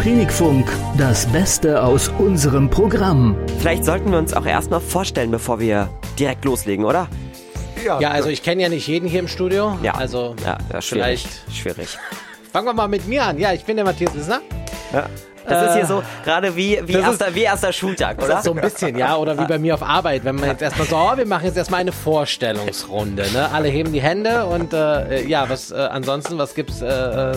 Klinikfunk, das Beste aus unserem Programm. Vielleicht sollten wir uns auch erstmal vorstellen, bevor wir direkt loslegen, oder? Ja, also ich kenne ja nicht jeden hier im Studio. Ja. Also Ja, ja schwierig. vielleicht. Schwierig. Fangen wir mal mit mir an. Ja, ich bin der Matthias Wissner. Das ist hier so gerade wie, wie, ist- erster, wie erster Schultag, oder? So ein bisschen, ja, oder wie bei mir auf Arbeit, wenn man jetzt erstmal so, oh, wir machen jetzt erstmal eine Vorstellungsrunde, ne? Alle heben die Hände und äh, ja, was äh, ansonsten, was gibt's? Äh, äh,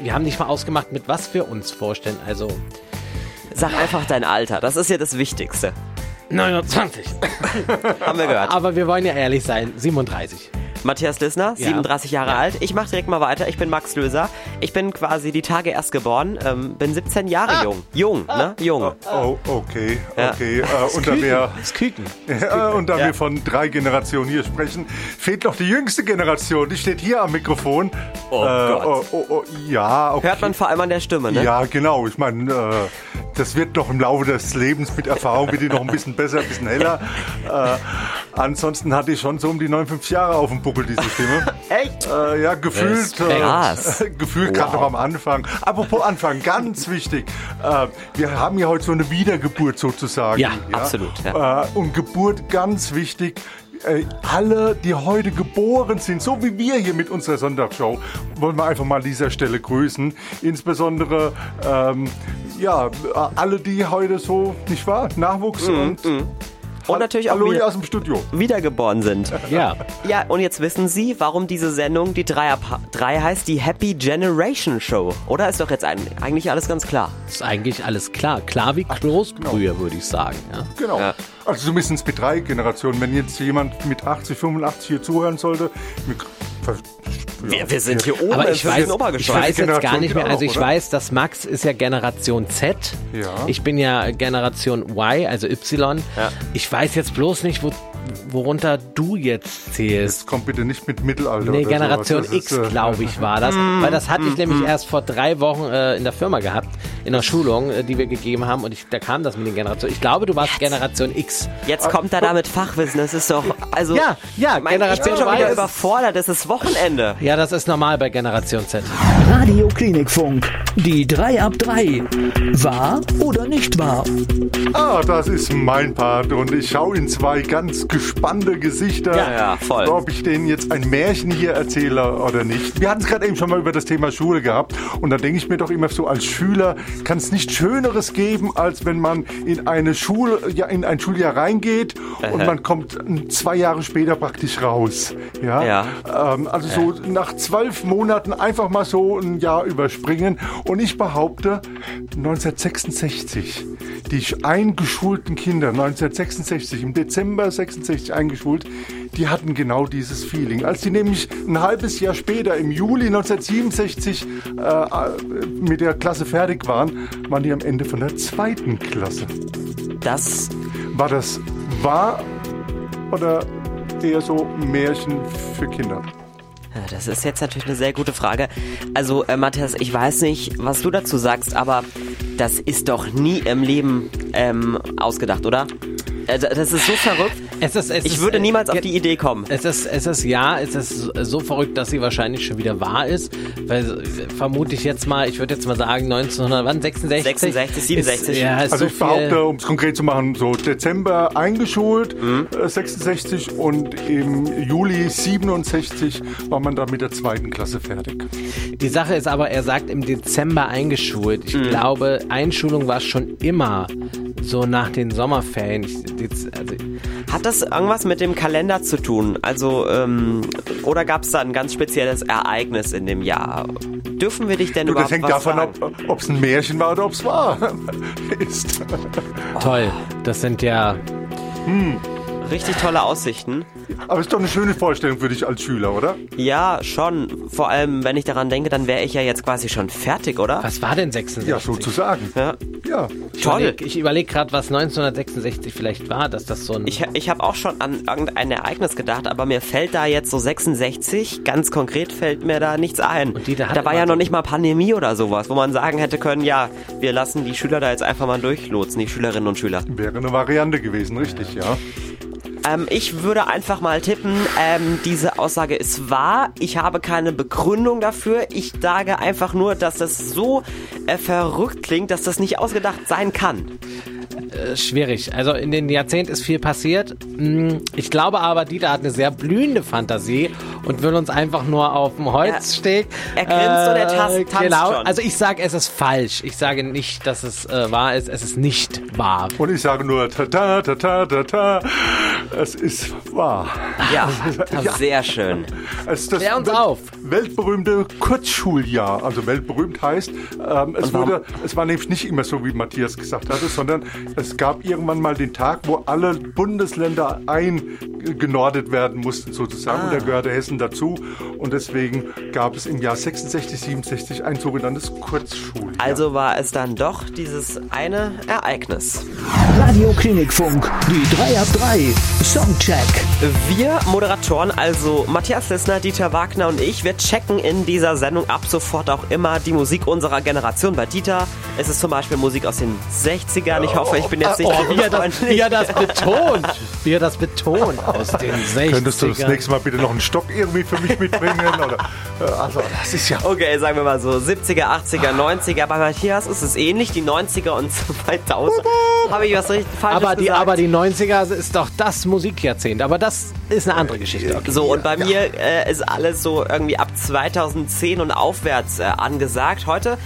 wir haben nicht mal ausgemacht, mit was wir uns vorstellen. Also Sag einfach dein Alter. Das ist ja das Wichtigste. 29. Haben wir gehört. Aber wir wollen ja ehrlich sein, 37. Matthias Lissner, Ja. 37 Jahre alt. Ich mache direkt mal weiter. Ich bin Max Löser. Ich bin quasi die Tage erst geboren. Ähm, bin 17 Jahre jung. Jung, ne? Jung. Oh, okay, Ja. okay. Äh, und da wir, Das Küken. ja, und da Ja. wir von drei Generationen hier sprechen, fehlt noch die jüngste Generation. Die steht hier am Mikrofon. Oh Gott. Oh, oh, oh, ja, okay. Hört man vor allem an der Stimme, ne? Ja, genau. Ich meine, äh, das wird noch im Laufe des Lebens mit Erfahrung wird die noch ein bisschen besser, ein bisschen heller. Äh, ansonsten hatte ich schon so um die 59 Jahre auf dem Buckel, diese Stimme. Echt? Äh, ja, gefühlt, äh, gefühlt gerade noch am Anfang. Apropos Anfang, ganz wichtig. Äh, wir haben ja heute so eine Wiedergeburt sozusagen. Ja, absolut, ja. Äh, und Geburt ganz wichtig. Äh, alle, die heute geboren sind, so wie wir hier mit unserer Sonntagsshow, wollen wir einfach mal an dieser Stelle grüßen. Insbesondere, ähm, ja, alle, die heute so, nicht wahr, Nachwuchs und, Und natürlich auch Hallo wieder, aus dem Studio. wiedergeboren sind. Ja. Ja, und jetzt wissen Sie, warum diese Sendung die 3 ab 3 heißt, die Happy Generation Show. Oder ist doch jetzt ein, eigentlich alles ganz klar? Ist eigentlich alles klar. Klar wie Kloßbrühe, würde ich sagen. Ja. Genau. Ja. Also zumindest mit drei Generationen. Wenn jetzt jemand mit 80, 85 hier zuhören sollte, wir, Wir, wir sind hier oben Aber ich weiß, ich weiß jetzt gar nicht mehr. Also auch, ich oder? weiß, dass Max ist ja Generation Z. Ja. Ich bin ja Generation Y, also Y. Ja. Ich weiß jetzt bloß nicht, wo, worunter du jetzt zählst. Jetzt kommt bitte nicht mit Mittelalter. Nee, oder Generation X, äh, glaube ich, war das. Weil das hatte ich nämlich erst vor drei Wochen äh, in der Firma gehabt, in der Schulung, äh, die wir gegeben haben. Und ich, da kam das mit den Generationen. Ich glaube, du warst Generation X. Jetzt kommt er da mit Fachwissen. Das ist doch, also, Ja, ja, mein, ich bin Generation schon wieder überfordert. Es ist Wochenende. Ja, das ist normal bei Generation Z. Radio Klinikfunk, die 3 ab 3. Wahr oder nicht wahr? Ah, das ist mein Part und ich schaue in zwei ganz gespannte Gesichter, Ja, ja, voll. ob ich denen jetzt ein Märchen hier erzähle oder nicht. Wir hatten es gerade eben schon mal über das Thema Schule gehabt und da denke ich mir doch immer so als Schüler kann es nichts Schöneres geben, als wenn man in eine Schule, ja, in ein Schuljahr reingeht und man kommt mm, zwei Jahre später praktisch raus. Ja. Ja. Ähm, also so nach zwölf Monaten einfach mal so ein Jahr überspringen und ich behaupte 1966 die eingeschulten Kinder 1966 im Dezember 66 eingeschult, die hatten genau dieses Feeling. Als die nämlich ein halbes Jahr später im Juli 1967 äh, äh, mit der Klasse fertig waren, waren die am Ende von der zweiten Klasse. Das, War das wahr oder eher so Märchen für Kinder? das ist jetzt natürlich eine sehr gute Frage. Also, äh, Matthias, ich weiß nicht, was du dazu sagst, aber das ist doch nie im Leben ähm, ausgedacht, oder? Äh, das ist so verrückt. Es ist, es Ich ist, würde äh, niemals auf die Idee kommen. Es ist, es ist, ja, es ist so- verrückt, dass sie wahrscheinlich schon wieder wahr ist. Weil äh, vermute ich jetzt mal, ich würde jetzt mal sagen 1966. 66, 67. Ist, ja, ist Also so ich behaupte, um es konkret zu machen, so Dezember eingeschult, äh, 66 und im Juli 67 war man dann mit der zweiten Klasse fertig. Die Sache ist aber, er sagt im Dezember eingeschult. Ich glaube, Einschulung war schon immer so nach den Sommerferien. Ich, jetzt, also, Hat das irgendwas mit dem Kalender zu tun? Also, ähm, oder gab es da ein ganz spezielles Ereignis in dem Jahr? Dürfen wir dich denn Du, überhaupt das hängt was davon ab, ob es ein Märchen war oder ob es wahr ist. toll. Das sind ja. Richtig tolle Aussichten. Aber ist doch eine schöne Vorstellung für dich als Schüler, oder? Ja, schon. Vor allem, wenn ich daran denke, dann wäre ich ja jetzt quasi schon fertig, oder? Was war denn 66? Ja, sozusagen. Ja. Ja. Ich Toll. überleg- Ich überlege gerade, was 1966 vielleicht war, dass das so ein. Ich, ich habe auch schon an irgendein Ereignis gedacht, aber mir fällt da jetzt so 66, ganz konkret fällt mir da nichts ein. Und die da hat da war ja noch nicht mal Pandemie oder sowas, wo man sagen hätte können, ja, wir lassen die Schüler da jetzt einfach mal durchlotsen, die Schülerinnen und Schüler. Wäre eine Variante gewesen, richtig, ja. Ähm, ich würde einfach mal tippen, ähm, diese Aussage ist wahr. Ich habe keine Begründung dafür. Ich sage einfach nur, dass das so äh, verrückt klingt, dass das nicht ausgedacht sein kann. Äh, schwierig. Also in den Jahrzehnten ist viel passiert. Hm, Ich glaube aber, Dieter hat eine sehr blühende Fantasie und will uns einfach nur auf dem Holzsteg. Er grinst und er tas- tanzt Genau. schon. Also ich sage, es ist falsch. Ich sage nicht, dass es äh, wahr ist. Es ist nicht wahr. Und ich sage nur, ta ta ta ta ta ta. Es ist wahr. Ja, sehr schön. Es ist das Klär uns auf. weltberühmte Kurzschuljahr. Also weltberühmt heißt, ähm, es, wurde, es war nämlich nicht immer so, wie Matthias gesagt hatte, sondern es gab irgendwann mal den Tag, wo alle Bundesländer eingenordet werden mussten sozusagen. Und da gehörte Hessen dazu. Und deswegen gab es im Jahr 66, 67 ein sogenanntes Kurzschuljahr. Also war es dann doch dieses eine Ereignis. Radio Klinikfunk, die 3 ab 3 Songcheck. Wir Moderatoren, also Matthias Lissner, Dieter Wagner und ich, wir checken in dieser Sendung ab sofort auch immer die Musik unserer Generation. Bei Dieter ist es zum Beispiel Musik aus den 60ern. Ich hoffe, ich bin jetzt nicht Oh, wie er das, wie er das betont. Wie er das betont aus den 60ern. Könntest du das nächste Mal bitte noch einen Stock irgendwie für mich mitbringen? Oder, äh, also, das ist ja. Okay, sagen wir mal so 70er, 80er, 90er. Bei Matthias ist es ähnlich, die 90er und 2000. Habe ich was richtig Falsches aber die, gesagt? aber die 90er ist doch das Musikjahrzehnt. Aber das ist eine andere Geschichte. Okay. So, und bei mir äh, ist alles so irgendwie ab 2010 und aufwärts äh, angesagt. Heute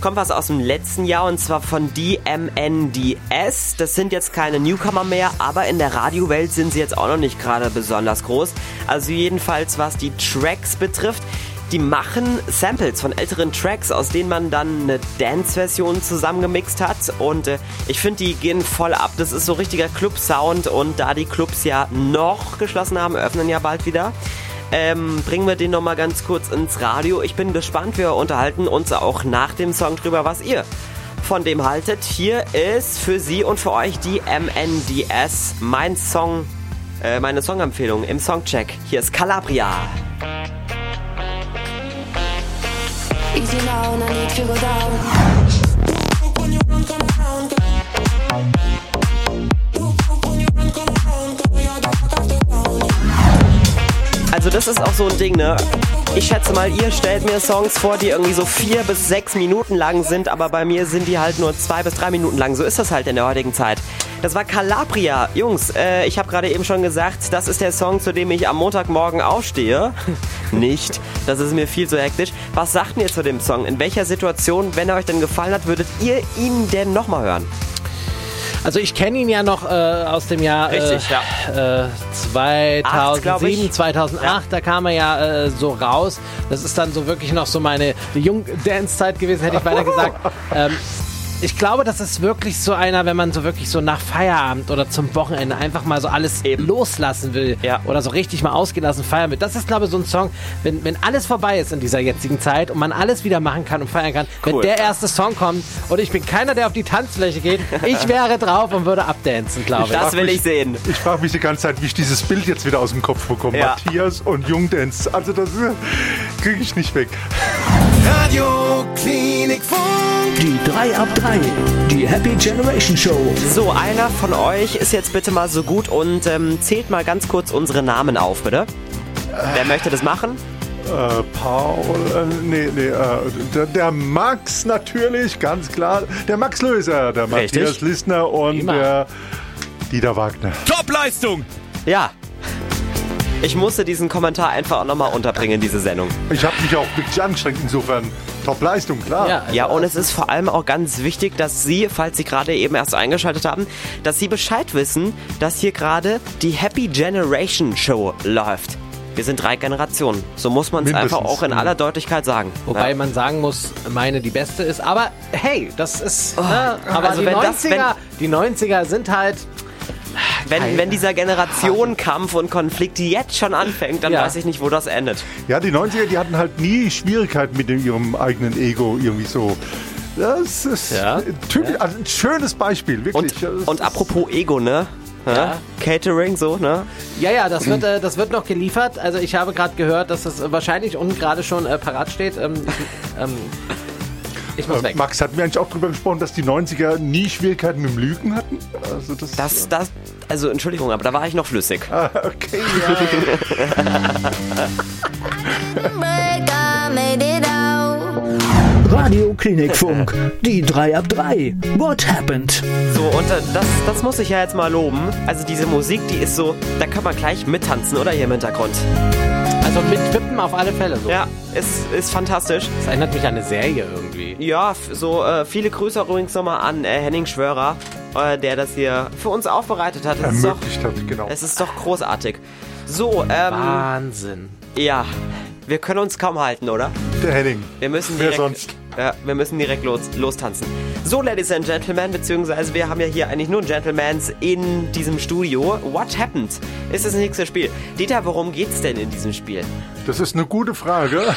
kommt was aus dem letzten Jahr und zwar von DMNDS. Das sind jetzt keine Newcomer mehr, aber in der Radiowelt sind sie jetzt auch noch nicht gerade besonders groß. Also jedenfalls, was die Tracks betrifft. Die machen Samples von älteren Tracks, aus denen man dann eine Dance-Version zusammengemixt hat. Und äh, ich finde, die gehen voll ab. Das ist so richtiger Club-Sound. Und da die Clubs ja noch geschlossen haben, öffnen ja bald wieder. Ähm, bringen wir den nochmal ganz kurz ins Radio. Ich bin gespannt. Wir unterhalten uns auch nach dem Song drüber, was ihr von dem haltet. Hier ist für Sie und für euch die MNDS, mein Song, äh, meine Songempfehlung im Songcheck. Hier ist Calabria. Easy now, no need to go down. Also das ist auch so ein Ding, ne? Ich schätze mal, ihr stellt mir Songs vor, die irgendwie so vier bis sechs Minuten lang sind, aber bei mir sind die halt nur zwei bis drei Minuten lang. So ist das halt in der heutigen Zeit. Das war Calabria. Jungs, äh, ich habe gerade eben schon gesagt, das ist der Song, zu dem ich am Montagmorgen aufstehe. Nicht. Das ist mir viel zu hektisch. Was sagt ihr zu dem Song? In welcher Situation, wenn er euch denn gefallen hat, würdet ihr ihn denn nochmal hören? Also ich kenne ihn ja noch äh, aus dem Jahr Richtig, äh, äh, Acht, glaub 2007, ich. 2008, Ja. da kam er ja äh, so raus. Das ist dann so wirklich noch so meine Jung-Dance-Zeit gewesen, hätte ich weiter gesagt. Ähm, ich glaube, das ist wirklich so einer, wenn man so wirklich so nach Feierabend oder zum Wochenende einfach mal so alles Eben. loslassen will Ja. oder so richtig mal ausgelassen feiern will. Das ist, glaube ich, so ein Song, wenn, wenn alles vorbei ist in dieser jetzigen Zeit und man alles wieder machen kann und feiern kann. Wenn Cool. der erste Song kommt und ich bin keiner, der auf die Tanzfläche geht, ich wäre drauf und würde abdancen, glaube ich. Das will ich sehen. Ich frage mich die ganze Zeit, wie ich dieses Bild jetzt wieder aus dem Kopf bekomme. Ja. Matthias und Jungdance. Also das kriege ich nicht weg. Radio Klinikfunk. Die 3 ab 3, die Happy Generation Show. So, einer von euch ist jetzt bitte mal so gut und ähm, zählt mal ganz kurz unsere Namen auf, bitte. Wer möchte das machen? Äh, Paul, äh, nee, nee, äh, der, der Max natürlich, ganz klar. Der Max Löser, der Richtig. Matthias Lissner und Immer. der Dieter Wagner. Topleistung. Ja. Ich musste diesen Kommentar einfach auch nochmal unterbringen in diese Sendung. Ich habe mich auch wirklich angestrengt, insofern Top-Leistung, klar. Ja, also Ja, und es ist vor allem auch ganz wichtig, dass Sie, falls Sie gerade eben erst eingeschaltet haben, dass Sie Bescheid wissen, dass hier gerade die Happy Generation Show läuft. Wir sind drei Generationen. So muss man es einfach auch in aller Deutlichkeit sagen. Wobei ja. man sagen muss, meine die beste ist. Aber hey, das ist. ne, aber also die, wenn 90er, das- wenn- die 90er sind halt. Wenn, wenn dieser Generationenkampf und Konflikt jetzt schon anfängt, dann Ja. weiß ich nicht, wo das endet. Ja, die 90er, die hatten halt nie Schwierigkeiten mit dem, ihrem eigenen Ego irgendwie so. Das ist Ja. typisch, also ein schönes Beispiel, Und, wirklich. Und ist- apropos Ego, ne? Ja. Catering, so, ne? Ja, ja, das wird, äh, das wird noch geliefert. Also ich habe gerade gehört, dass das wahrscheinlich unten gerade schon äh, parat steht. Ähm, ähm, ich muss Äh, weg. Max hat mir eigentlich auch darüber gesprochen, dass die 90er nie Schwierigkeiten mit dem Lügen hatten. Also das, Das, das, Also Entschuldigung, aber da war ich noch flüssig. Ah, okay. Radio Klinikfunk, die 3 ab 3. What happened? So, und äh, das, das muss ich ja jetzt mal loben. Also diese Musik, die ist so, da kann man gleich mittanzen, oder hier im Hintergrund. Also mit Wippen auf alle Fälle so. Ja, ist, ist fantastisch. Das erinnert mich an eine Serie irgendwie. Ja, so äh, viele Grüße übrigens nochmal an äh, Henning Schwörer, äh, der das hier für uns aufbereitet hat. Es ist, doch, Ermöglicht hat, genau. es ist doch großartig. So, ähm, Wahnsinn. ja, wir können uns kaum halten, oder? Der Henning. Wir müssen Wer direkt, sonst? Ja, wir müssen direkt los, lostanzen. So, Ladies and Gentlemen, beziehungsweise wir haben ja hier eigentlich nur Gentlemans in diesem Studio. What happened? Ist das nächste Spiel. Dieter, worum geht's denn in diesem Spiel? Das ist eine gute Frage.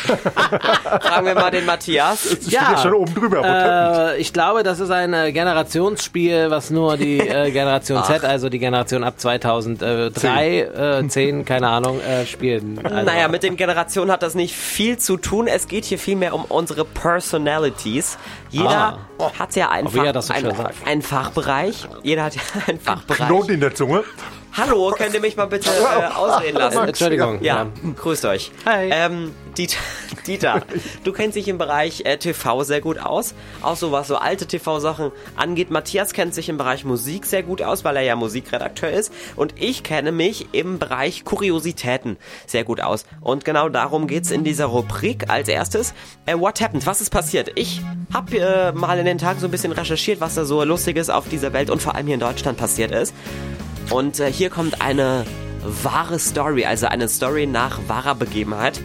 Fragen wir mal den Matthias. Ich bin ja schon oben drüber. Äh, ich glaube, das ist ein äh, Generationsspiel, was nur die äh, Generation Z, also die Generation ab 2003, äh, 10, keine Ahnung, äh, spielen. Also, Naja, mit den Generationen hat das nicht viel zu tun. Es geht hier vielmehr um unsere Personalities. Jeder hat ja er Fach, sagt. einen Fachbereich. Jeder hat ja einen Fachbereich. Knoten in der Zunge. Hallo, könnt ihr mich mal bitte äh, ausreden lassen? Entschuldigung. Ja, grüßt euch. Hi. Ähm, Dieter, Dieter, du kennst dich im Bereich äh, TV sehr gut aus, auch so was so alte TV-Sachen angeht. Matthias kennt sich im Bereich Musik sehr gut aus, weil er ja Musikredakteur ist. Und ich kenne mich im Bereich Kuriositäten sehr gut aus. Und genau darum geht's in dieser Rubrik als erstes. Äh, What happened? Was ist passiert? Ich habe äh, mal in den Tagen so ein bisschen recherchiert, was da so Lustiges auf dieser Welt und vor allem hier in Deutschland passiert ist. Und äh, hier kommt eine wahre Story, also eine Story nach wahrer Begebenheit.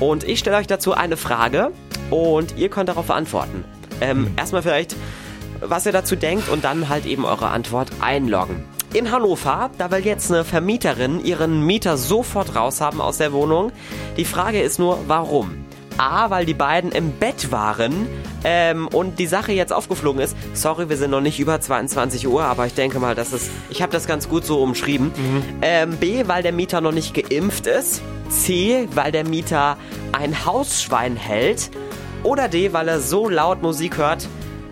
Und ich stelle euch dazu eine Frage und ihr könnt darauf antworten. Ähm, Erstmal vielleicht, was ihr dazu denkt und dann halt eben eure Antwort einloggen. In Hannover, da will jetzt eine Vermieterin ihren Mieter sofort raushaben aus der Wohnung. Die Frage ist nur, warum? A, weil die beiden im Bett waren ähm, und die Sache jetzt aufgeflogen ist. Sorry, wir sind noch nicht über 22 Uhr, aber ich denke mal, dass es. Ich habe das ganz gut so umschrieben. Ähm, B, weil der Mieter noch nicht geimpft ist. C, weil der Mieter ein Hausschwein hält. Oder D, weil er so laut Musik hört,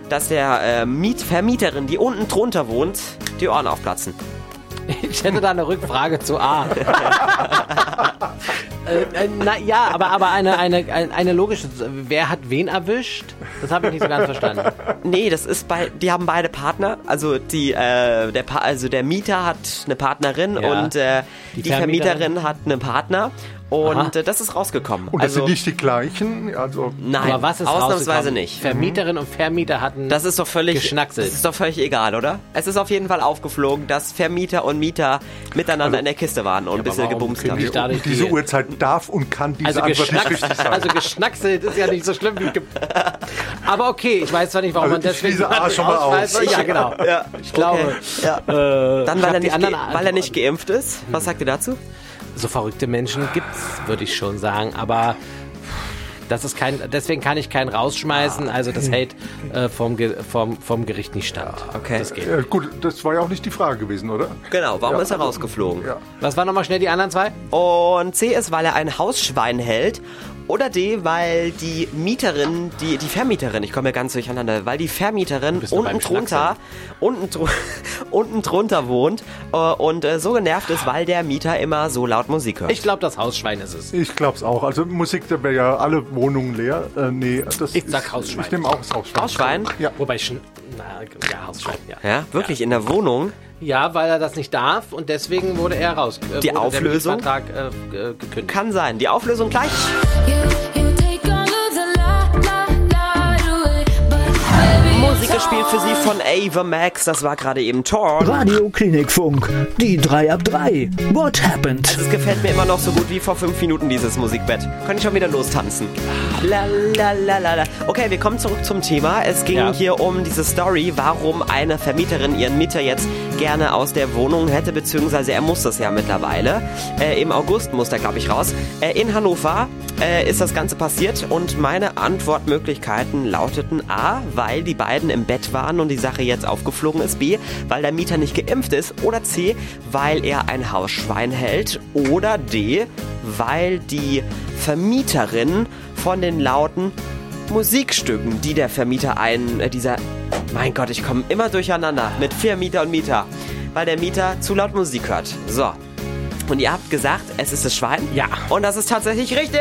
dass der äh, Miet Vermieterin, die unten drunter wohnt, die Ohren aufplatzen. Ich hätte da eine Rückfrage zu A. äh, äh, na ja, aber, aber eine, eine, eine, logische. Wer hat wen erwischt? Das habe ich nicht so ganz verstanden. Nee, das ist bei, die haben beide Partner. Also die, äh, der, Pa- also der Mieter hat eine Partnerin Ja. und äh, die, Die Vermieterin? Vermieterin hat einen Partner. Und Aha. äh, das ist rausgekommen. Und das also, sind nicht die gleichen. Also, nein, Aber was ist ausnahmsweise nicht. Vermieterin und Vermieter hatten. Das ist doch völlig, Geschnackselt. das ist doch völlig egal, oder? Es ist auf jeden Fall aufgeflogen, dass Vermieter und Mieter miteinander in der Kiste waren und ein bisschen warum gebumst haben. dadurch um diese die- Uhrzeit darf und kann diese also, Antwort nicht richtig sein. also geschnackselt ist ja nicht so schlimm wie Aber okay, ich weiß zwar nicht, warum Also man ich deswegen schließe A schon mal aus. Ja, genau. Ja, Ich glaube, Ja. äh, Dann, ich weil er, nicht weil er nicht geimpft ist. Was sagt ihr dazu? So verrückte Menschen gibt's, würde ich schon sagen, aber das ist kein, deswegen kann ich keinen rausschmeißen, also das hält äh, vom, Ge vom, vom Gericht nicht stand. Okay. Das geht. Ja, gut, das war ja auch nicht die Frage gewesen, oder? Genau, warum Ja, ist er rausgeflogen? Ja. Was waren nochmal schnell die anderen zwei? Und C ist, weil er ein Hausschwein hält. Oder D, weil die Mieterin, die, die Vermieterin, ich komme ja ganz durcheinander, weil die Vermieterin unten drunter, unten, dru unten drunter wohnt äh, und äh, so genervt ist, weil der Mieter immer so laut Musik hört. Ich glaube, das Hausschwein ist es. Ich glaub's auch. Also Musik, da wäre ja alle Wohnungen leer. Äh, nee, das Ich sag ist- Hausschwein. Ich nehme auch das Hausschwein. Hausschwein? Ja. Wobei ich schon, na, ja, Hausschwein, ja. Ja, wirklich, in der Wohnung. Ja, weil er das nicht darf und deswegen wurde er raus. Äh, Die Auflösung? Der Mietvertrag äh, äh, gekündigt. Kann sein. Die Auflösung gleich. Musik gespielt für Sie von Ava Max. Das war gerade eben Tor. Radio Klinikfunk, die 3 ab 3. What happened? Es gefällt mir immer noch so gut wie vor fünf Minuten, dieses Musikbett. Kann ich schon wieder lostanzen. La, la, la, la, la. Okay, wir kommen zurück zum Thema. Es ging Ja. hier um diese Story, warum eine Vermieterin ihren Mieter jetzt gerne aus der Wohnung hätte, beziehungsweise er muss das ja mittlerweile. Äh, Im August muss er, glaube ich, raus. Äh, in Hannover äh, ist das Ganze passiert und meine Antwortmöglichkeiten lauteten A, weil die beiden im Bett waren und die Sache jetzt aufgeflogen ist. B, weil der Mieter nicht geimpft ist. Oder C, weil er ein Hausschwein hält. Oder D, weil die Vermieterin von den lauten Musikstücken, die der Vermieter ein, äh, dieser, mein Gott, ich komme immer durcheinander mit Vermieter und Mieter. weil der Mieter zu laut Musik hört. So. Und ihr habt gesagt, es ist das Schwein? Ja. Und das ist tatsächlich richtig!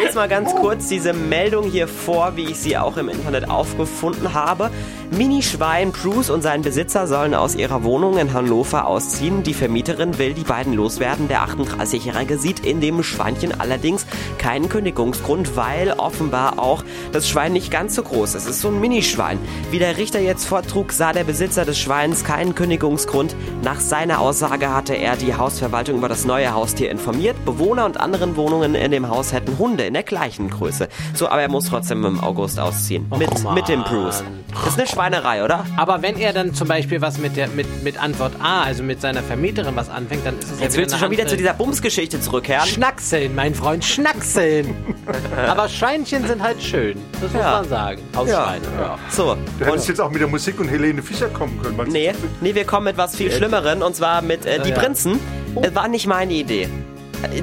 Lese mal ganz kurz diese Meldung hier vor, wie ich sie auch im Internet aufgefunden habe. Minischwein Bruce und sein Besitzer sollen aus ihrer Wohnung in Hannover ausziehen. Die Vermieterin will die beiden loswerden. Der 38-Jährige sieht in dem Schweinchen allerdings keinen Kündigungsgrund, weil offenbar auch das Schwein nicht ganz so groß ist. Es ist so ein Minischwein. Wie der Richter jetzt vortrug, sah der Besitzer des Schweins keinen Kündigungsgrund. Nach seiner Aussage hatte er die Hausverwaltung über das neue Haustier informiert. Bewohner und anderen Wohnungen in dem Haus hätten Hunde in der gleichen Größe. So, aber er muss trotzdem im August ausziehen. mit, Mann. mit dem Bruce. Das ist eine Schweinerei, oder? Aber wenn er dann zum Beispiel was mit der mit, mit Antwort A, also mit seiner Vermieterin was anfängt, dann ist es Jetzt ja willst du schon wieder zu dieser Bumsgeschichte zurückkehren. Schnackseln, mein Freund, Schnackseln. Aber Schweinchen sind halt schön. Das muss Ja. man sagen. Aus Ja. Schweine. Ja. So. Du hättest Und, jetzt auch mit der Musik und Helene Fischer kommen können. nee, nee, wir kommen mit was viel Schlimmeren und zwar mit äh, Die Ja, ja. Prinzen. Es war nicht meine Idee.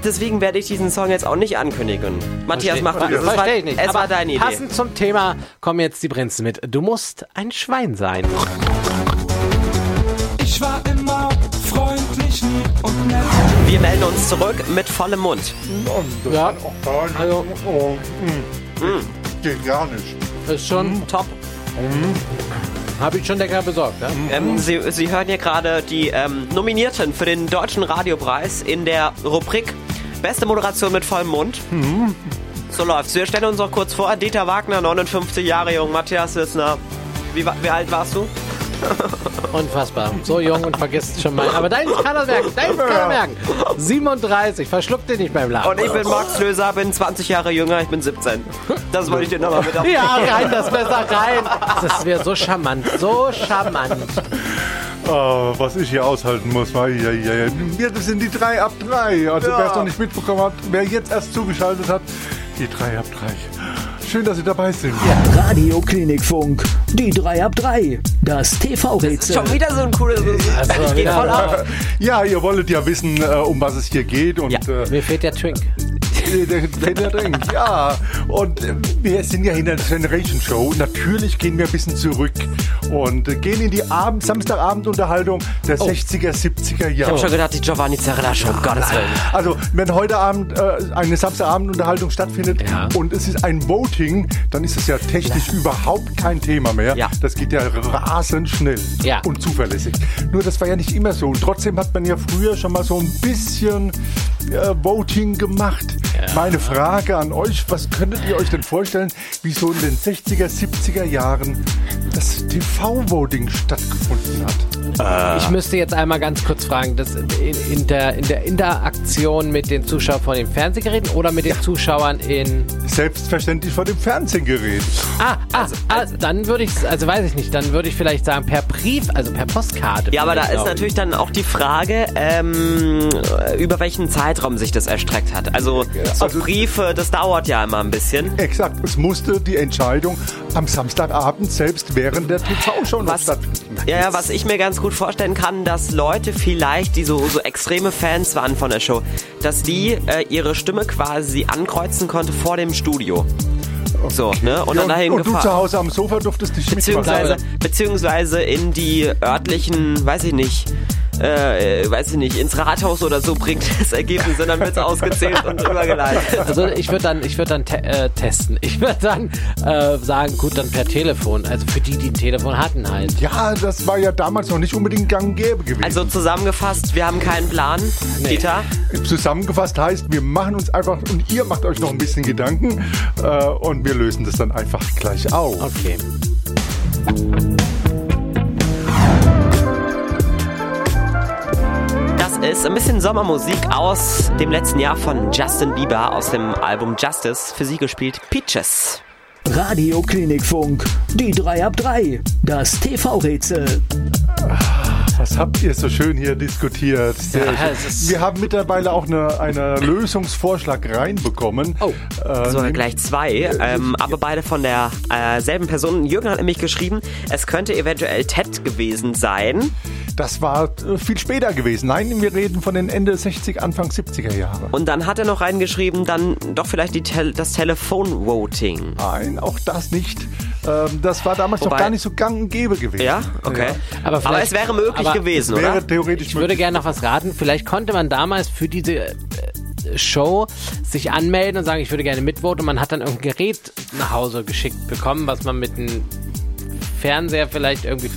Deswegen werde ich diesen Song jetzt auch nicht ankündigen. Matthias, mach du das. Es war, Verstehe ich nicht. es Aber war deine Idee. Passend zum Thema kommen jetzt die Prinzen mit. Du musst ein Schwein sein. Ich war immer freundlich, lieb und nett. Wir melden uns zurück mit vollem Mund. Ja, Also, Also- oh, mm. Geht gar nicht. ist schon Top. Habe ich schon lecker besorgt. Ja? Ähm, Sie, Sie hören hier gerade die ähm, Nominierten für den Deutschen Radiopreis in der Rubrik Beste Moderation mit vollem Mund. So läuft's. Wir stellen uns noch kurz vor. Dieter Wagner, 59 Jahre jung. Matthias Lissner, wie, wie alt warst du? Unfassbar. So jung und vergisst schon mal. Aber deins kann er merken. Deins kann er merken. 37. Verschluckt dir nicht beim Lachen. Und ich bin Max Löser, bin 20 Jahre jünger, ich bin 17. Das wollte ich dir nochmal mit auf. Ja, rein, das besser rein. Das wäre so charmant, so charmant. Oh, was ich hier aushalten muss. Ja, ja, ja. Wir das sind die 3 ab 3. Also Ja. wer es noch nicht mitbekommen hat, wer jetzt erst zugeschaltet hat, die 3 ab 3. Schön, dass Sie dabei sind. Radio Klinikfunk, die 3 ab 3, das TV-Rätsel. Schon wieder so ein cooles. Also, ich gehe voll auf. Ja, ihr wolltet ja wissen, äh, um was es hier geht. Und Ja. äh, Mir fehlt der Twink. Der Peter Drink, ja. Und äh, wir sind ja in der Generation Show. Natürlich gehen wir ein bisschen zurück und gehen in die Abend Samstagabendunterhaltung der 60er, 70er Ich Jahre. hab schon gedacht, die Giovanni Zarella Show, um Gottes Willen. Also, wenn heute Abend äh, eine Samstagabendunterhaltung stattfindet Ja. und es ist ein Voting, dann ist es ja technisch überhaupt kein Thema mehr. Ja. Das geht ja rasend schnell Ja. und zuverlässig. Nur das war ja nicht immer so. Und trotzdem hat man ja früher schon mal so ein bisschen äh, Voting gemacht. Meine Frage an euch, was könntet ihr euch denn vorstellen, wie so in den 60er, 70er Jahren das TV-Voting stattgefunden hat? Ich müsste jetzt einmal ganz kurz fragen, das in, in, der, in der Interaktion mit den Zuschauern vor den Fernsehgeräten oder mit den Zuschauern in... Selbstverständlich vor dem Fernsehgerät. Ah, ah, ah dann würde ich, also weiß ich nicht, dann würde ich vielleicht sagen per Brief, also per Postkarte. Ja, aber da ist natürlich dann auch die Frage, ähm, über welchen Zeitraum sich das erstreckt hat. Also so also- Briefe, das dauert ja immer ein bisschen. Exakt, es musste die Entscheidung am Samstagabend selbst während der TV-Show noch Was, stattfinden. ja, ja, was ich mir ganz gut vorstellen kann, dass Leute vielleicht, die so, so extreme Fans waren von der Show, dass die äh, ihre Stimme quasi ankreuzen konnte vor dem Studio. So, ne? Und Ja, dann dahin und du zu gefahren. Hause am Sofa durftest dich mitmachen. Beziehungsweise, beziehungsweise in die örtlichen, weiß ich nicht, äh, weiß ich nicht, ins Rathaus oder so bringt das Ergebnis und dann wird es ausgezählt und übergeleitet. Also ich würde dann, ich würde dann te äh, testen. Ich würde dann äh, sagen, gut, dann per Telefon. Also für die, die ein Telefon hatten halt. Ja, das war ja damals noch nicht unbedingt gang und gäbe gewesen. Also zusammengefasst, wir haben keinen Plan. Dieter, Zusammengefasst heißt, wir machen uns einfach und ihr macht euch noch ein bisschen Gedanken äh, und wir lösen das dann einfach gleich auf. Okay. Ein bisschen Sommermusik aus dem letzten Jahr von Justin Bieber aus dem Album Justice. Für sie gespielt Peaches. Radio Klinikfunk, die 3 ab 3, das TV-Rätsel. Was habt ihr so schön hier diskutiert? Sehr Ja, schön. wir haben mittlerweile auch eine, einen Lösungsvorschlag reinbekommen. Oh. Äh, Sogar gleich zwei, ähm, aber beide von der äh, selben Person. Jürgen hat nämlich geschrieben, es könnte eventuell Ted gewesen sein. Das war äh, viel später gewesen. Nein, wir reden von den Ende 60, Anfang 70er Jahre. Und dann hat er noch reingeschrieben, dann doch vielleicht die Tel das Telefonvoting. Nein, auch das nicht. Ähm, das war damals noch Wobei- gar nicht so gang und gäbe gewesen. Ja, okay. Aber Aber, vielleicht- es wäre möglich aber gewesen, wäre oder? theoretisch Ich würde gerne noch was raten. Vielleicht konnte man damals für diese äh, Show sich anmelden und sagen, ich würde gerne mitvoten. Und man hat dann irgendein Gerät nach Hause geschickt bekommen, was man mit einem Fernseher vielleicht irgendwie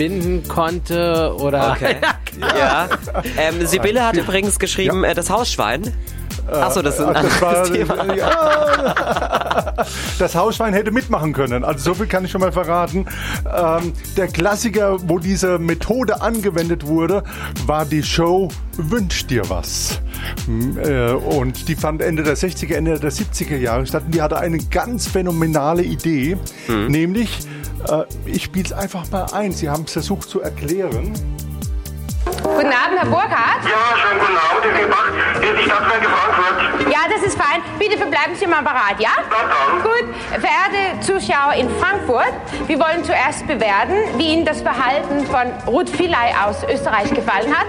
verbinden konnte oder. Okay. ja. Ähm, Sibylle hat übrigens geschrieben, äh, das Hausschwein. Achso, das ist ein das war, anderes Thema. ja, das Hausschwein hätte mitmachen können. Also so viel kann ich schon mal verraten. Ähm, der Klassiker, wo diese Methode angewendet wurde, war die Show Wünsch dir was. Äh, Und die fand Ende der 60er, Ende der 70er Jahre statt. Und die hatte eine ganz phänomenale Idee, Hm. nämlich, äh, ich spiele es einfach mal ein. Sie haben es versucht zu erklären. Guten Abend, Herr Burkhardt. Ja, schönen guten Abend, Herr Gebach. Hier ist die Stadtwerke Frankfurt. Ja, das ist fein. Bitte verbleiben Sie im Apparat, ja? Na dann. Gut. Verehrte Zuschauer in Frankfurt, wir wollen zuerst bewerten, wie Ihnen das Verhalten von Ruth Filay aus Österreich gefallen hat.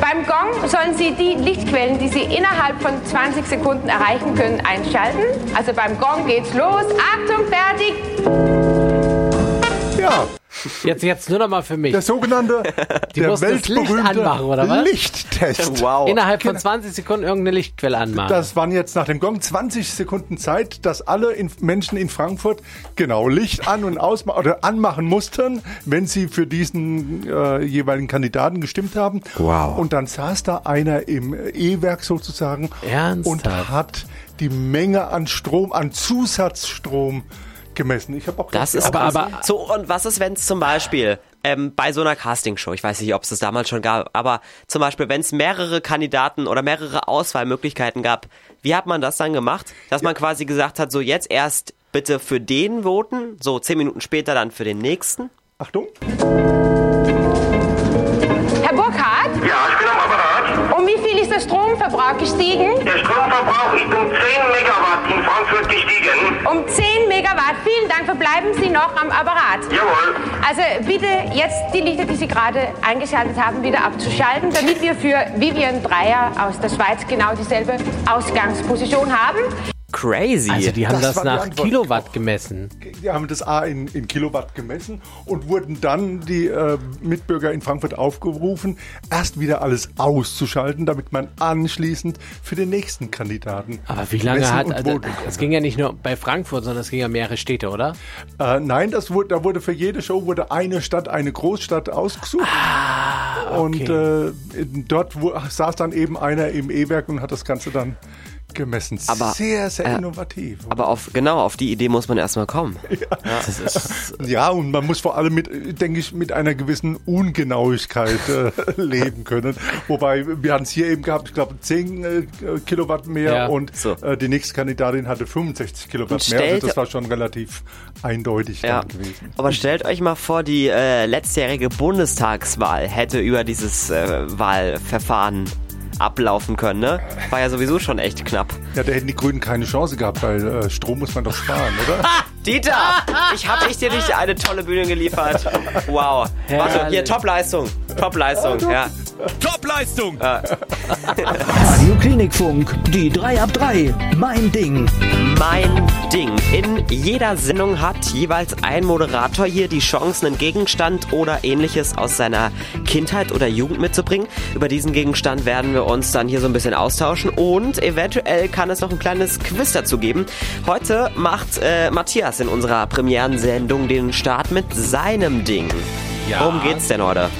Beim Gong sollen Sie die Lichtquellen, die Sie innerhalb von 20 Sekunden erreichen können, einschalten. Also beim Gong geht's los. Achtung, fertig. Ja, Jetzt, jetzt nur noch mal für mich. der sogenannte, der mussten das Licht weltberühmte anmachen, oder was? Lichttest. Wow. Innerhalb von 20 Sekunden irgendeine Lichtquelle anmachen. Das waren jetzt nach dem Gong 20 Sekunden Zeit, dass alle in Menschen in Frankfurt genau Licht an und aus oder anmachen mussten, wenn sie für diesen äh, jeweiligen Kandidaten gestimmt haben. Wow. Und dann saß da einer im E-Werk sozusagen Ernsthaft? und hat die Menge an Strom, an Zusatzstrom gemessen. Ich habe auch Das ist Aber- aber- so und was ist, wenn es zum Beispiel ähm, bei so einer Castingshow, ich weiß nicht, ob es das damals schon gab, aber zum Beispiel, wenn es mehrere Kandidaten oder mehrere Auswahlmöglichkeiten gab, wie hat man das dann gemacht? Dass man quasi gesagt hat, so jetzt erst bitte für den voten, so zehn Minuten später dann für den nächsten. Achtung. Herr Burkhardt, Ja, ich bin am Apparat. um wie viel ist der Stromverbrauch gestiegen? Der Stromverbrauch ist um 10 Megawatt in Frankfurt gestiegen. Um 10 Megawatt. Vielen Dank. Verbleiben Sie noch am Apparat. Jawohl. Also bitte jetzt die Lichter, die Sie gerade eingeschaltet haben, wieder abzuschalten, damit wir für Vivian Breyer aus der Schweiz genau dieselbe Ausgangsposition haben. Crazy. also die haben Das das, nach Antwort. Kilowatt gemessen. Die haben das A in, in Kilowatt gemessen und wurden dann die äh, Mitbürger in Frankfurt aufgerufen, erst wieder alles auszuschalten, damit man anschließend für den nächsten Kandidaten Aber wie lange hat. Also, es ging ja nicht nur bei Frankfurt, sondern es ging ja mehrere Städte, oder? Äh, nein, das wurde, da wurde für jede Show wurde eine Stadt, eine Großstadt ausgesucht. Und äh, dort wo, saß dann eben einer im E-Werk und hat das Ganze dann gemessen. Aber, sehr, sehr äh, innovativ. aber auf genau auf die Idee muss man erstmal kommen. Ja, und man muss vor allem mit, denke ich, mit einer gewissen Ungenauigkeit äh, leben können. Wobei, wir hatten es hier eben gehabt, ich glaube, 10 äh, Kilowatt mehr Ja. und So. äh, die nächste Kandidatin hatte 65 Kilowatt Und mehr. Also stellt- das war schon relativ eindeutig Ja, dann gewesen. aber stellt euch mal vor, die äh, letztjährige Bundestagswahl hätte über dieses äh, Wahlverfahren ablaufen können, ne? War ja sowieso schon echt knapp. Ja, da hätten die Grünen keine Chance gehabt, weil äh, Strom muss man doch sparen, oder? Dieter, ich habe echt dir nicht eine tolle Bühne geliefert. Wow. Warte, hier. Top-Leistung. Top-Leistung, ja. Top-Leistung! Radio Klinikfunk, die 3 ab 3, mein Ding. Mein Ding. In jeder Sendung hat jeweils ein Moderator hier die Chance, einen Gegenstand oder ähnliches aus seiner Kindheit oder Jugend mitzubringen. Über diesen Gegenstand werden wir uns dann hier so ein bisschen austauschen und eventuell kann es noch ein kleines Quiz dazu geben. Heute macht äh, Matthias in unserer Premierensendung den Start mit seinem Ding. Ja. Worum geht's denn heute?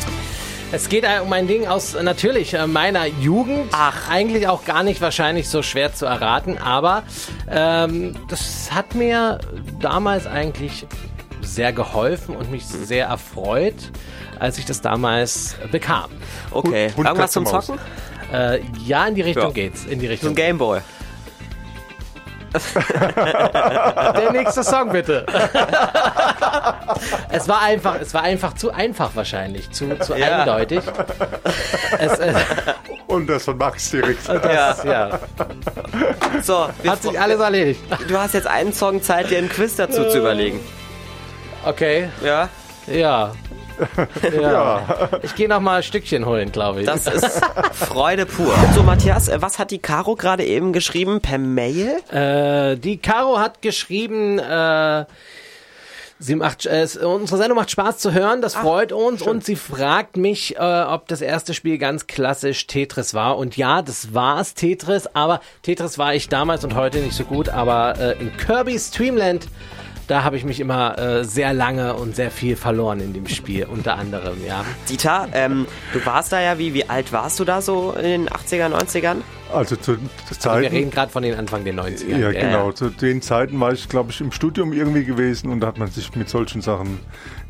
Es geht um ein Ding aus natürlich äh, meiner Jugend. Ach. Eigentlich auch gar nicht wahrscheinlich so schwer zu erraten, aber ähm, das hat mir damals eigentlich sehr geholfen und mich sehr erfreut, als ich das damals bekam. Okay, Hund, irgendwas zum. Zocken? Äh, ja, in die Richtung Ja. geht's. In die So Richtung. ein Gameboy. Der nächste Song bitte. es war einfach, es war einfach zu einfach wahrscheinlich, zu, zu Ja. eindeutig. Es, äh, Und das von Max direkt. das, ja. So, wir Hat sich alles erledigt. Du hast jetzt einen Song Zeit, dir einen Quiz dazu zu überlegen. Okay, Ja? ja. Ja. Ich gehe noch mal ein Stückchen holen, glaube ich. Das ist Freude pur. So, Matthias, äh, was hat die Caro gerade eben geschrieben? Per Mail? Äh, die Caro hat geschrieben, äh, sie macht, äh, es- unsere Sendung macht Spaß zu hören, das freut uns und sie fragt mich, äh, ob das erste Spiel ganz klassisch Tetris war und ja, das war's Tetris, aber Tetris war ich damals und heute nicht so gut, aber äh, in Kirby's Dreamland da habe ich mich immer äh, sehr lange und sehr viel verloren in dem Spiel, unter anderem, ja. Dieter, ähm, du warst da ja, wie, wie alt warst du da so in den 80er, 90ern? Also zu Wir Zeiten. reden gerade von den Anfang der 90er. Ja, genau. ja. Zu den Zeiten war ich, glaube ich, im Studium irgendwie gewesen und da hat man sich mit solchen Sachen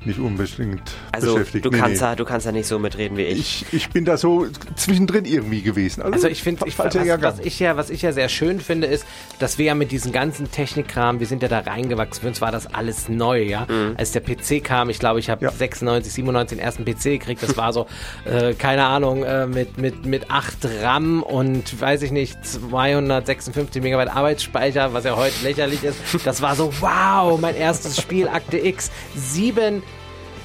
nicht unbedingt Also, beschäftigt. du Nee, kannst, nee. Da, du kannst da nicht so mitreden wie ich. ich, ich bin da so zwischendrin irgendwie gewesen. Also ich finde, ich, was, was, ich ja, was ich ja sehr schön finde, ist, dass wir ja mit diesem ganzen Technikkram, wir sind ja da reingewachsen, für uns war das alles neu, ja. Als der PC kam, ich glaube, ich habe Ja. 96, 97 den ersten PC gekriegt, das war so, äh, keine Ahnung, äh, mit, mit, mit 8 RAM und, weiß ich nicht, 256 Megabyte Arbeitsspeicher, was ja heute lächerlich ist. Das war so, wow, mein erstes Spiel, Akte X, sieben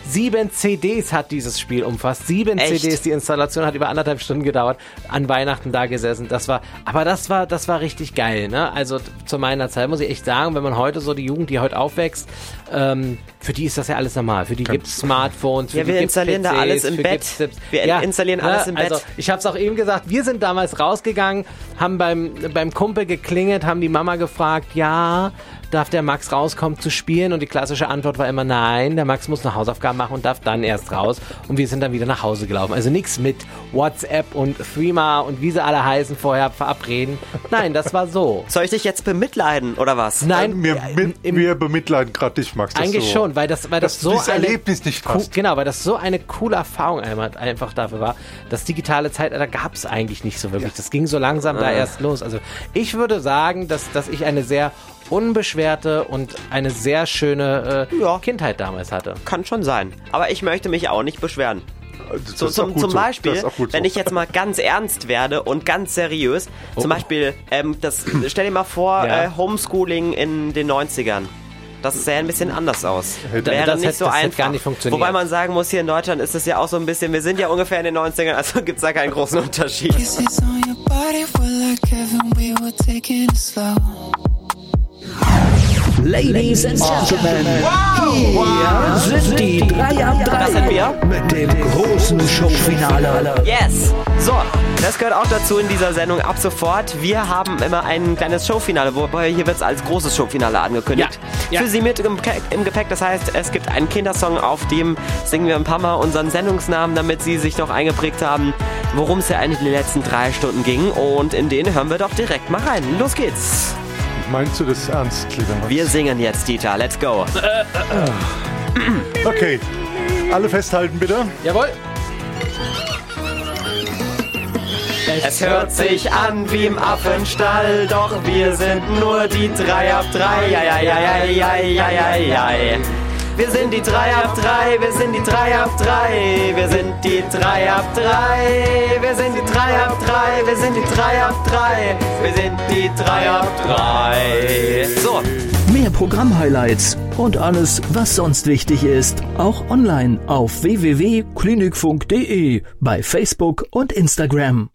Sieben CDs hat dieses Spiel umfasst. Sieben Echt? CDs. Die Installation hat über anderthalb Stunden gedauert. An Weihnachten da gesessen. Das war, aber das war, das war richtig geil, ne? Also zu meiner Zeit muss ich echt sagen, wenn man heute so die Jugend, die heute aufwächst, ähm, für die ist das ja alles normal. Für die gibt's Smartphones. Für Ja, wir installieren da PCs, alles im Bett. Wir installieren alles im Bett. Also ich habe es auch eben gesagt. Wir sind damals rausgegangen, haben beim beim Kumpel geklingelt, haben die Mama gefragt, ja. Darf der Max rauskommen zu spielen? Und die klassische Antwort war immer nein. Der Max muss eine Hausaufgaben machen und darf dann erst raus. Und wir sind dann wieder nach Hause gelaufen. Also nichts mit WhatsApp und Threema und wie sie alle heißen vorher verabreden. Nein, das war so. Soll ich dich jetzt bemitleiden, oder was? Nein, wir, äh, im- wir bemitleiden gerade dich, Max. das eigentlich so. schon, weil das, weil das, Dass so dieses eine Erlebnis nicht cool- hast. Genau, weil das so eine coole Erfahrung einmal, einfach dafür war. Das digitale Zeitalter gab es eigentlich nicht so wirklich. Das ging so langsam da erst los. Also ich würde sagen, dass, dass ich eine sehr unbeschwerte und eine sehr schöne äh, Ja. Kindheit damals hatte. Kann schon sein. Aber ich möchte mich auch nicht beschweren. Das So, zum, zum so. Beispiel, gut wenn so. ich jetzt mal ganz ernst werde und ganz seriös, zum Beispiel, ähm, das, stell dir mal vor, Ja. äh, Homeschooling in den 90ern. Das sähe ein bisschen anders aus. Wäre Das nicht hätte- so das hätte einfach. gar nicht funktioniert. Wobei man sagen muss, hier in Deutschland ist es ja auch so ein bisschen, wir sind ja ungefähr in den 90ern, also gibt es da keinen großen Unterschied. Ladies and Gentlemen, hier sind die 3 ab 3 Das sind wir. mit dem großen Showfinale. Yes! So, das gehört auch dazu in dieser Sendung ab sofort. Wir haben immer ein kleines Showfinale, wobei hier wird es als großes Showfinale angekündigt. Ja, ja. Für Sie mit im, im Gepäck, das heißt, es gibt einen Kindersong, auf dem singen wir ein paar Mal unseren Sendungsnamen, damit Sie sich noch eingeprägt haben, worum es ja eigentlich in den letzten drei Stunden ging. Und in den hören wir doch direkt mal rein. Los geht's! Meinst du das ernst, lieber Max? Wir singen jetzt, Dieter. Let's go. Okay. Alle festhalten, bitte. Jawohl. Es hört sich an wie im Affenstall, doch wir sind nur die drei ab drei. Ja, ja, ja, ja, ja, ja, ja, ja. Wir sind die drei ab drei, wir sind die drei ab drei, wir sind die drei ab drei, wir sind die drei ab drei, wir sind die drei ab drei, wir sind die drei ab drei. So, Mehr Programm-Highlights und alles, was sonst wichtig ist, auch online auf www.klinikfunk.de, bei Facebook und Instagram.